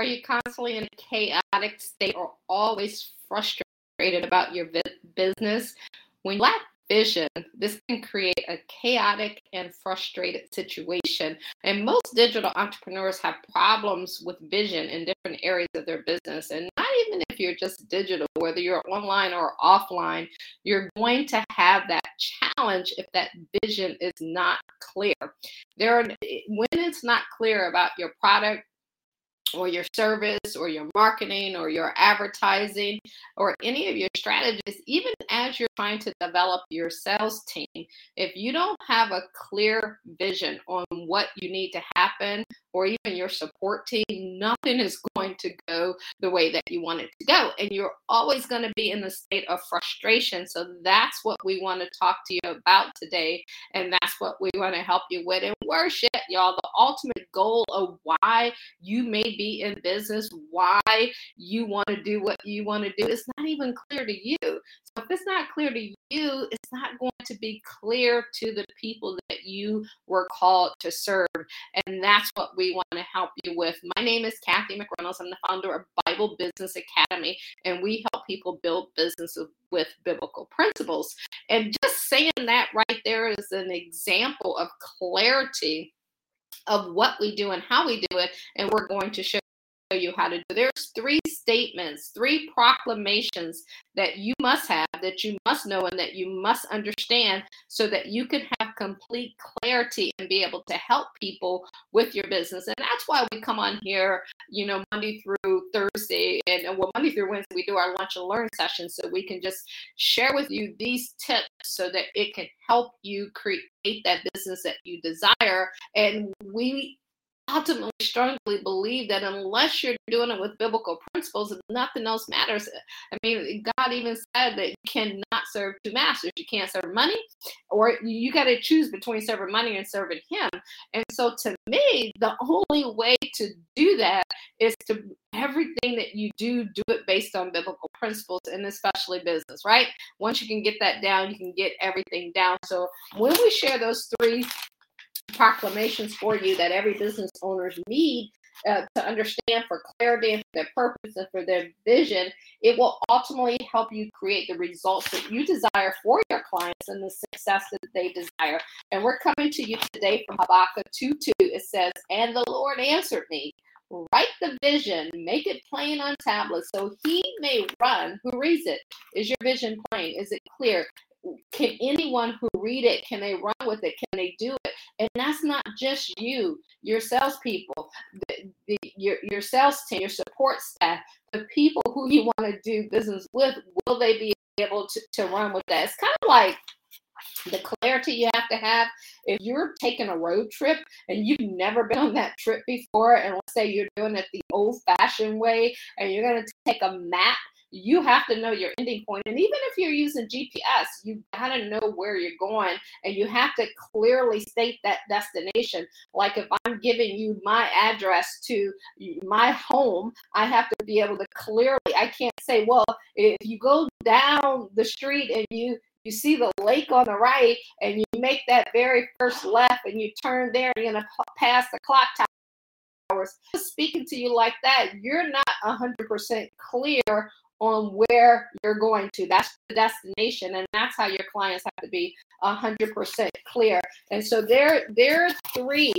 Are you constantly in a chaotic state or always frustrated about your business? When you lack vision, this can create a chaotic and frustrated situation. And most digital entrepreneurs have problems with vision in different areas of their business. And not even if you're just digital, whether you're online or offline, you're going to have that challenge if that vision is not clear. There are eh, when it's not clear about your product or your service or your marketing or your advertising or any of your strategies, even as you're trying to develop your sales team, if you don't have a clear vision on what you need to happen or even your support team, nothing is going to go the way that you want it to go. And you're always going to be in the state of frustration. So that's what we want to talk to you about today. And that's what we want to help you with. And worship, y'all, the ultimate goal of why you may be in business, why you want to do what you want to do, it's not even clear to you. So if it's not clear to you, it's not going to be clear to the people that you were called to serve. And that's what we want to help you with. My name is Kathy McReynolds. I'm the founder of Bible Business Academy, and we help people build businesses with biblical principles. And just saying that right there is an example of clarity of what we do and how we do it. And we're going to show you how to do. There's three statements, three proclamations that you must have, that you must know, and that you must understand so that you can have complete clarity and be able to help people with your business. And that's why we come on here, you know, Monday through Thursday and well, Monday through Wednesday, we do our lunch and learn session so we can just share with you these tips so that it can help you create that business that you desire. And we ultimately strongly believe that unless you're doing it with biblical principles, nothing else matters. I mean, God even said that you cannot serve two masters. You can't serve money, or you got to choose between serving money and serving Him. And so, to me, the only way to do that is to everything that you do, do it based on biblical principles, and especially business, right? Once you can get that down, you can get everything down. So, when we share those three proclamations for you that every business owners need uh, to understand for clarity and for their purpose and for their vision, it will ultimately help you create the results that you desire for your clients and the success that they desire. And we're coming to you today from Habakkuk 2 2. It says, And the Lord answered me. Write the vision, make it plain on tablets so he may run who reads it. Is your vision plain? Is it clear? Can anyone who read it can they run with it? Can they do it? And that's not just you your salespeople the, the, your, your sales team your support staff the people who you want to do business with will they be able to, to run with that? It's kind of like the clarity you have to have if you're taking a road trip and you've never been on that trip before and let's say you're doing it the old fashioned way and you're going to take a map you have to know your ending point. And even if you're using GPS, you got to know where you're going and you have to clearly state that destination. Like if I'm giving you my address to my home, I have to be able to clearly, I can't say, well, if you go down the street and you you see the lake on the right and you make that very first left and you turn there and you're going to pass the clock towers speaking to you like that you're not 100% clear on where you're going to. That's the destination, and that's how your clients have to be 100% clear. And so there, there are three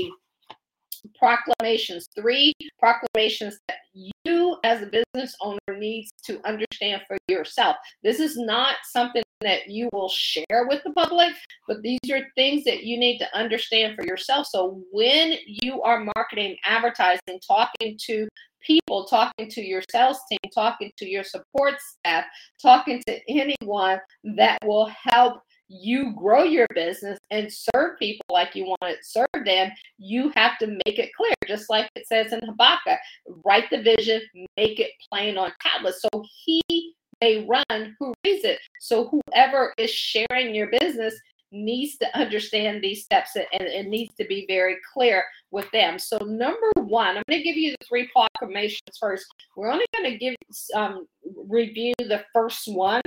proclamations, three proclamations that you as a business owner needs to understand for yourself. This is not something that you will share with the public, but these are things that you need to understand for yourself. So when you are marketing, advertising, talking to people, talking to your sales team, talking to your support staff, talking to anyone that will help you grow your business and serve people like you want to serve them, you have to make it clear, just like it says in Habakkuk. Write the vision, make it plain on tablets. So he may run who reads it. So whoever is sharing your business needs to understand these steps and it needs to be very clear with them. So, number one, I'm going to give you the three proclamations first. We're only going to give um, review the first one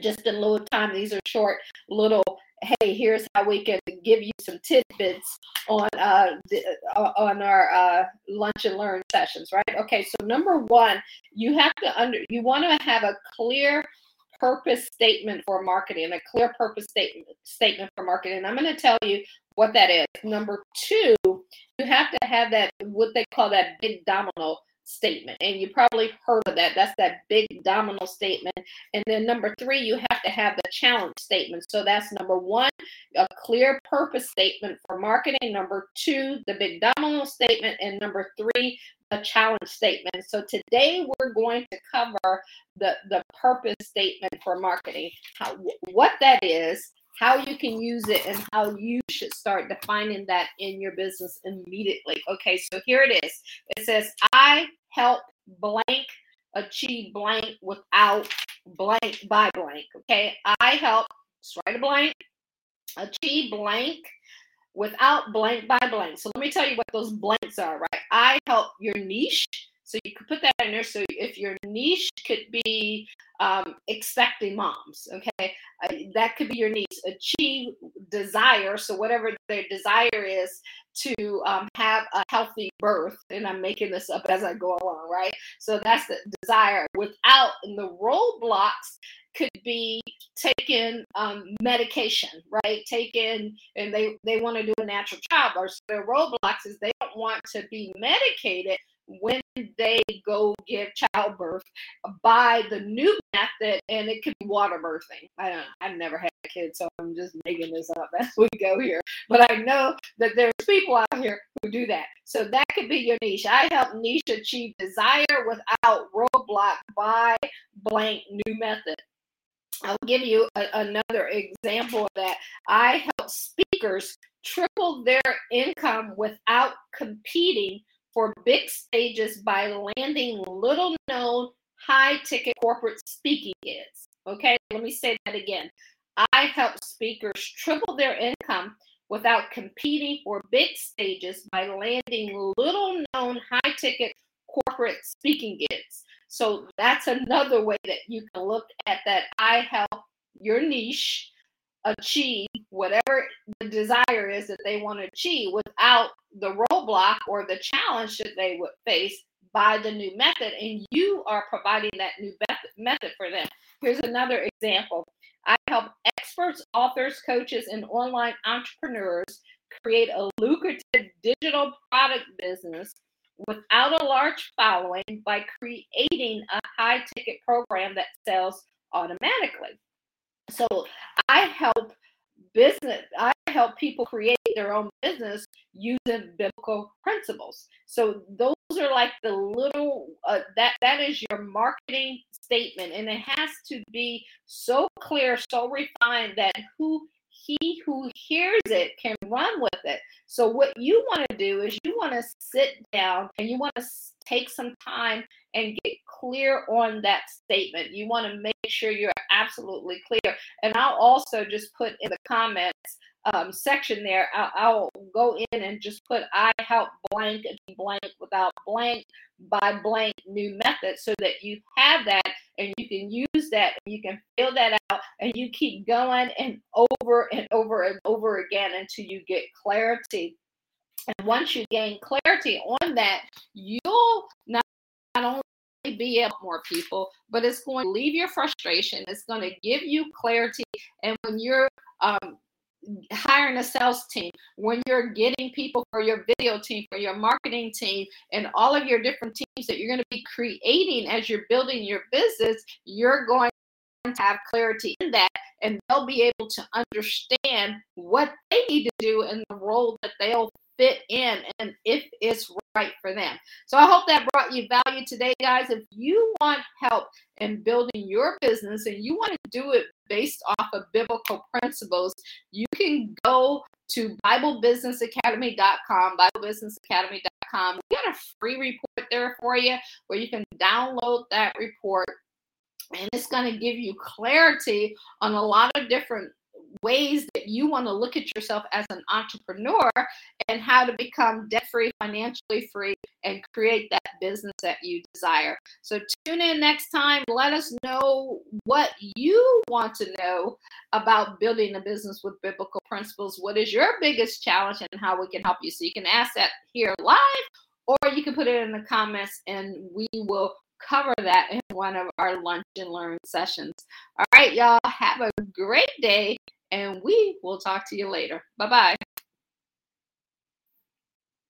just in little time. These are short little hey, here's how we can give you some tidbits on uh, the, uh, on our uh, lunch and learn sessions, right? Okay, so number one, you have to under you want to have a clear purpose statement for marketing, a clear purpose statement statement for marketing. And I'm going to tell you what that is. Number two, you have to have that what they call that big domino statement. And you probably heard of that. That's that big domino statement. And then number three, you have to have the challenge statement. So that's number one, a clear purpose statement for marketing. Number two, the big domino statement. And number three, a challenge statement. So today we're going to cover the, the purpose statement for marketing, how, what that is, how you can use it, and how you should start defining that in your business immediately. Okay, so here it is. It says, I help blank achieve blank without blank by blank. Okay, I help, just write a blank, achieve blank without blank by blank. So let me tell you what those blanks are, right? I help your niche. So you could put that in there. So if your niche could be um, expecting moms, okay, uh, that could be your niche. Achieve desire. So whatever their desire is to um, have a healthy birth, and I'm making this up as I go along, right? So that's the desire. Without the roadblocks could be taking um, medication, right? Taking, and they they want to do a natural childbirth. So their roadblocks is they don't want to be medicated when they go give childbirth by the new method, and it could be water birthing. I don't. I've never had a kid, so I'm just making this up as we go here. But I know that there's people out here who do that. So that could be your niche. I help niche achieve desire without roadblock by blank new method. I'll give you a, another example of that. I help speakers triple their income without competing for big stages by landing little known high ticket corporate speaking gigs. Okay, let me say that again. I help speakers triple their income without competing for big stages by landing little known high ticket corporate speaking gigs. So that's another way that you can look at that. I help your niche achieve whatever the desire is that they want to achieve without the roadblock or the challenge that they would face by the new method. And you are providing that new method for them. Here's another example I help experts, authors, coaches, and online entrepreneurs create a lucrative digital product business without a large following by creating a high ticket program that sells automatically. So I help business, I help people create their own business using biblical principles. So those are like the little uh, that that is your marketing statement and it has to be so clear, so refined that who he who hears it can run with it. So, what you want to do is you want to sit down and you want to take some time and get clear on that statement. You want to make sure you're absolutely clear. And I'll also just put in the comments um, section there, I'll, I'll, go in and just put I help blank and blank without blank by blank new method so that you have that and you can use that you can fill that out and you keep going and over and over and over again until you get clarity. And once you gain clarity on that, you'll not, not only be able more people, but it's going to leave your frustration. It's going to give you clarity. And when you're um, hiring a sales team, when you're getting people for your video team, for your marketing team, and all of your different teams that you're going to be creating as you're building your business, you're going to have clarity in that and they'll be able to understand what they need to do and the role that they'll fit in and if it's right for them. So I hope that brought you value today, guys. If you want help in building your business and you want to do it based off of biblical principles, you can go to BibleBusinessAcademy.com, BibleBusinessAcademy.com. We got a free report there for you where you can download that report and it's going to give you clarity on a lot of different ways you want to look at yourself as an entrepreneur and how to become debt free, financially free, and create that business that you desire. So tune in next time. Let us know what you want to know about building a business with biblical principles. What is your biggest challenge and how we can help you? So you can ask that here live or you can put it in the comments and we will cover that in one of our lunch and learn sessions. All right, y'all, have a great day and we will talk to you later. Bye bye.